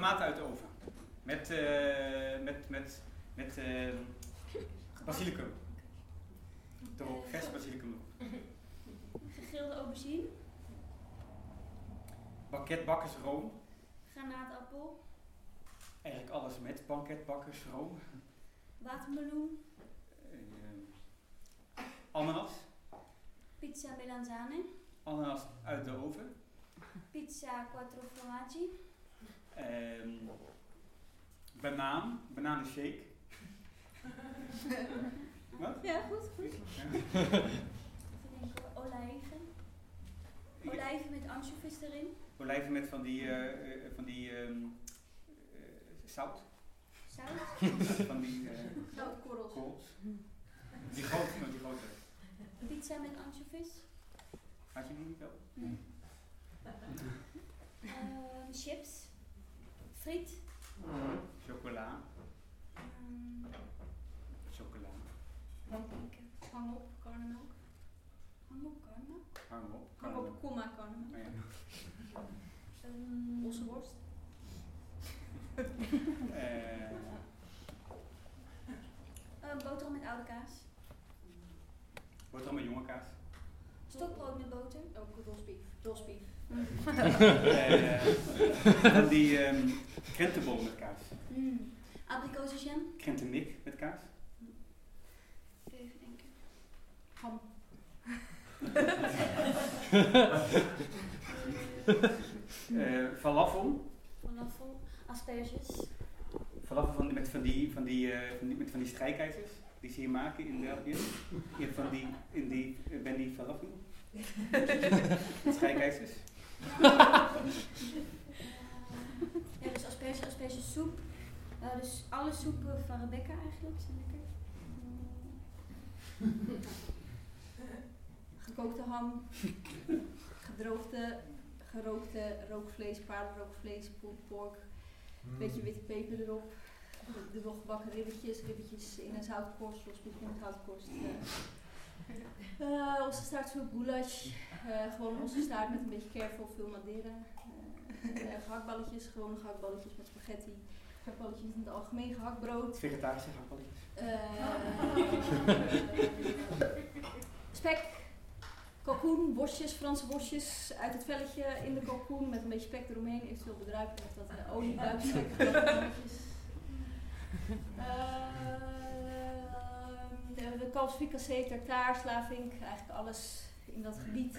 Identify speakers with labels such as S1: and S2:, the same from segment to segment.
S1: tomaten uit de oven. Met, eh met, met, met eh basilicum. Erop, vers basilicum erop.
S2: Gegrilde aubergine.
S1: Banketbakkers room.
S2: Granaatappel.
S1: Eigenlijk alles met banketbakkers room.
S2: Watermeloen.
S1: Eh, ananas.
S2: Pizza melanzane.
S1: Ananas uit de oven.
S2: Pizza quattro formaggi.
S1: Ehm banaan. Bananenshake. Wat?
S2: Ja, goed, goed.
S1: Ja.
S2: Denken, olijven. Olijven met anchovies erin.
S1: Olijven met van die, eh, eh, van die ehm, eh, zout.
S2: Zout.
S1: van die eh
S3: Zoutkorrels.
S1: korrels. Die grote, die grote.
S2: Pizza met anchovies.
S1: Had je die niet wel?
S2: Nee. Ehm, chips. Friet.
S1: Chocola.
S2: Ehm,
S1: Chocola.
S2: even denken.
S3: Hang op, karnemelk.
S2: Hang op, karma.
S1: Hang op.
S3: Hang op, komma, karnemelk.
S1: Oh ja.
S2: Ehm,
S3: Ossenworst.
S1: Eh,
S2: eh, boterham met oude kaas.
S1: boterham met jonge kaas.
S2: Stokbrood met boter.
S3: Ook rosbief. Rosbief.
S1: Van die ehm krentenbol met kaas.
S2: Mm. Abrikozenjam.
S1: Krentenmik met kaas.
S2: Even denken.
S3: Ham.
S1: Eh, falafel.
S2: Falafel. Asperges.
S1: Falafel van, met, van die, van die, van die, met van die strijkijzers. Die ze hier maken in België. Je hebt van die, in die, ben die falafel. strijkijzers.
S2: Eh, ja, dus asperges, aspergesoep. Eh, dus alle soepen van Rebecca eigenlijk zijn lekker. Mm.
S3: Gekookte ham. Gedroogde, gerookte rookvlees, paardenrookvlees, pulled pork. Beetje witte peper erop. Dubbel gebakken ribbetjes, ribbetjes in een zoutkorst, rosbief in een zoutkorst. Eh uh, ossenstaartsoep, goulash. eh gewoon ossenstaart met een beetje kervel, veel madeira. eh eh, gehaktballetjes, gewone gehaktballetjes met spaghetti. Gehaktballetjes in het algemeen, gehaktbrood.
S1: Vegetarische gehaktballetjes.
S3: Eh, spek, kalkoen, bosjes, Franse bosjes uit het velletje in de kalkoen met een beetje spek eromheen, eventueel bedruipen of dat uh, olie. Ehm, de, de kalfsfricassee, tartaar, slavink, eigenlijk alles in dat gebied.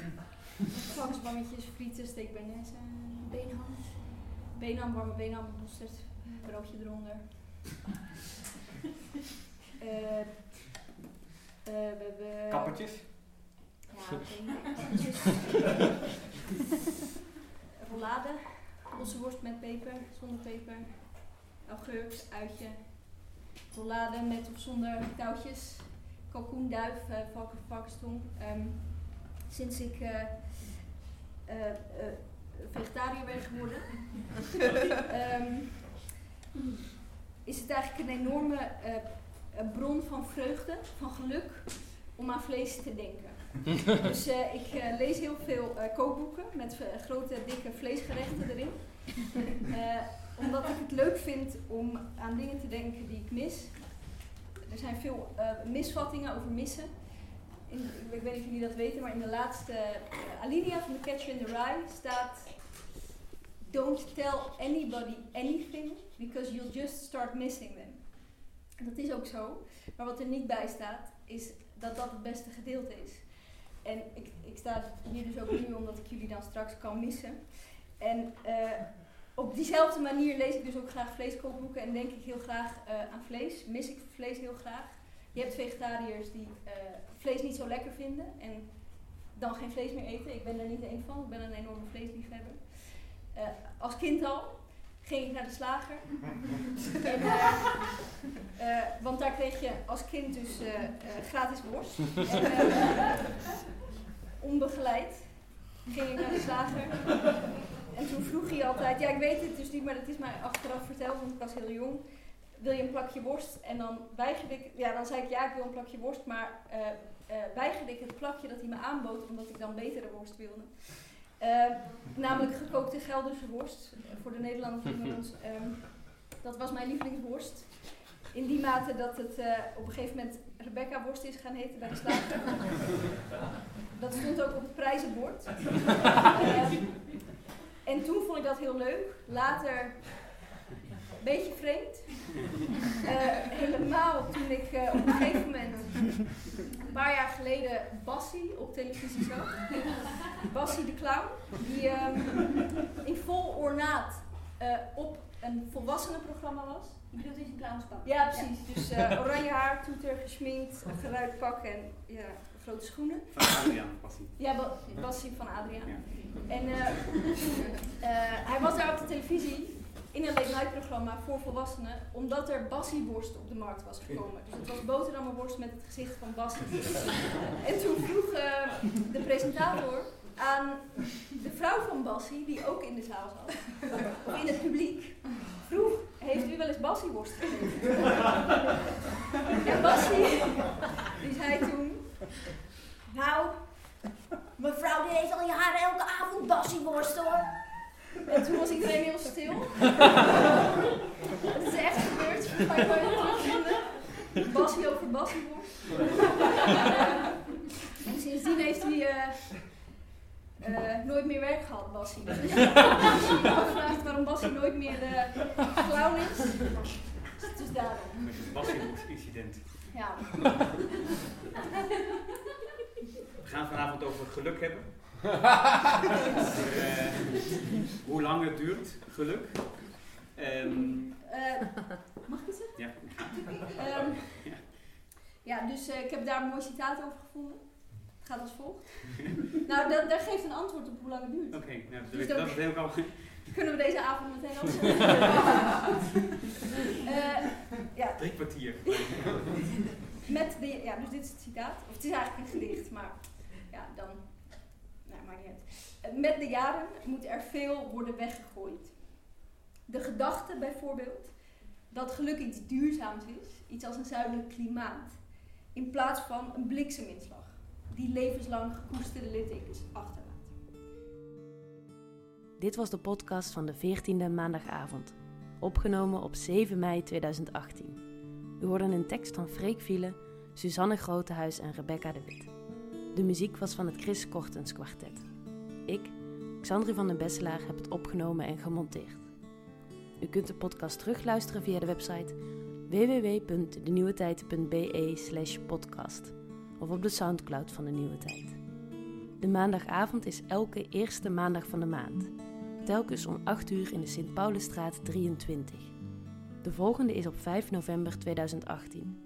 S3: Varkensbangetjes, frieten, steak bearnaise, beenham, beenham, warme beenham, mosterd, broodje eronder. Eh, eh, we hebben...
S1: Kappertjes.
S3: Ja, kappertjes. Rollade, ossenworst met peper, zonder peper. Augurk, uitje. Rollade met of zonder touwtjes. Kalkoenduif, uh, valken, varkenstong. Ehm, sinds ik eh, eh, eh, vegetariër ben geworden, ehm, is het eigenlijk een enorme eh, bron van vreugde, van geluk, om aan vlees te denken. dus eh, ik eh, lees heel veel eh, kookboeken met eh, grote, dikke vleesgerechten erin. Eh, omdat ik het leuk vind om aan dingen te denken die ik mis. Er zijn veel eh, misvattingen over missen. Ik, weet niet of jullie dat weten, maar in de laatste eh, alinea van The Catcher in the Rye staat... Don't tell anybody anything, because you'll just start missing them. Dat is ook zo. Maar wat er niet bij staat, is dat dat het beste gedeelte is. En ik, ik sta hier dus ook nu omdat ik jullie dan straks kan missen. En eh, op diezelfde manier lees ik dus ook graag vleeskookboeken en denk ik heel graag eh, aan vlees. Mis ik vlees heel graag. Je hebt vegetariërs die eh, vlees niet zo lekker vinden en dan geen vlees meer eten. Ik ben er niet één van, ik ben een enorme vleesliefhebber. Eh, als kind al ging ik naar de slager. en, want daar kreeg je als kind dus gratis worst. En, onbegeleid ging ik naar de slager. En toen vroeg hij altijd, ja ik weet het dus niet, maar dat is mij achteraf verteld, want ik was heel jong. Wil je een plakje worst? En dan weigerde ik, ja dan zei ik ja ik wil een plakje worst, maar eh, eh, weigerde ik het plakje dat hij me aanbood, omdat ik dan betere worst wilde. Eh, namelijk gekookte Gelderse worst. Voor de Nederlanders onder ons. ehm, dat was mijn lievelingsworst. In die mate dat het eh, op een gegeven moment Rebecca worst is gaan heten bij de slager. dat stond ook op het prijzenbord. Eh, en toen vond ik dat heel leuk. Later een beetje vreemd. Eh, helemaal toen ik eh, op een gegeven moment, een paar jaar geleden, Bassie op televisie zag. Bassie de Clown, die ehm, in vol ornaat eh, op een volwassenenprogramma was.
S2: Je bedoelt is een clownspak.
S3: Ja, precies. Dus oranje haar, toeter, gesminkt, een geruit pak en ja, grote schoenen.
S1: Van Adriaan, was hij.
S3: Ja, Bassie van Adriaan.
S1: Ja.
S3: En eh, eh, hij was daar op de televisie in een late night programma voor volwassenen, omdat er Bassieworst op de markt was gekomen. Dus het was boterhammenworst met het gezicht van Bassie. en toen vroeg eh, de presentator aan de vrouw van Bassie, die ook in de zaal zat, of in het publiek, vroeg, heeft u wel eens Bassieworst gegeten? en Bassie, die zei toen, nou,
S2: Mevrouw, die heeft al jaren elke avond bassieworst hoor.
S3: En toen was iedereen heel stil. Het is echt gebeurd. Ga je wel terugvinden. Bassie over Bassieworst. en sindsdien heeft hij eh, eh, nooit meer werk gehad, Bassie. Dus je je afvraagt waarom Bassie nooit meer eh clown is, het is daarom.
S1: Bassieworst-incident.
S3: Ja.
S1: We gaan vanavond over geluk hebben. Over, eh, hoe lang het duurt, geluk. Ehm,
S3: Eh, mag ik het zeggen?
S1: ja.
S3: Ehm,
S1: Ja.
S3: ja, dus eh, ik heb daar een mooi citaat over gevonden. Het gaat als volgt. nou, dat, daar geeft een antwoord op hoe lang het duurt.
S1: Oké, nou,
S3: Dus
S1: dat,
S3: dan-
S1: is helemaal...
S3: Kunnen we deze avond meteen afsluiten? Eh, ja,
S1: Drie kwartier.
S3: met de, ja, dus dit is het citaat. Of het is eigenlijk een gedicht, maar ja, dan. Nou, maakt niet uit. Eh, Met de jaren moet er veel worden weggegooid. De gedachte bijvoorbeeld dat geluk iets duurzaams is, iets als een zuidelijk klimaat, in plaats van een blikseminslag die levenslang gekoesterde littekens achterlaat.
S4: Dit was de podcast van de 14e maandagavond, opgenomen op 7 mei 2018. U hoorde een tekst van Freek Vielen, Suzanne Grotehuis en Rebecca de Wit. De muziek was van het Chris Kortens kwartet. Ik, Xandri van den Besselaar, heb het opgenomen en gemonteerd. U kunt de podcast terugluisteren via de website www.denieuwetijd.be podcast of op de Soundcloud van De Nieuwe Tijd. De maandagavond is elke eerste maandag van de maand telkens om 8 uur in de Sint-Paulusstraat 23. De volgende is op 5 november 2018.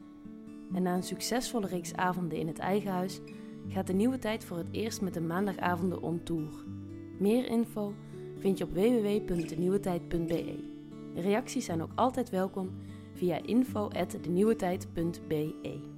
S4: En na een succesvolle reeks avonden in het eigen huis gaat de nieuwe tijd voor het eerst met de maandagavonden on tour. Meer info vind je op www.denieuwetijd.be. Reacties zijn ook altijd welkom via info@denieuwetijd.be.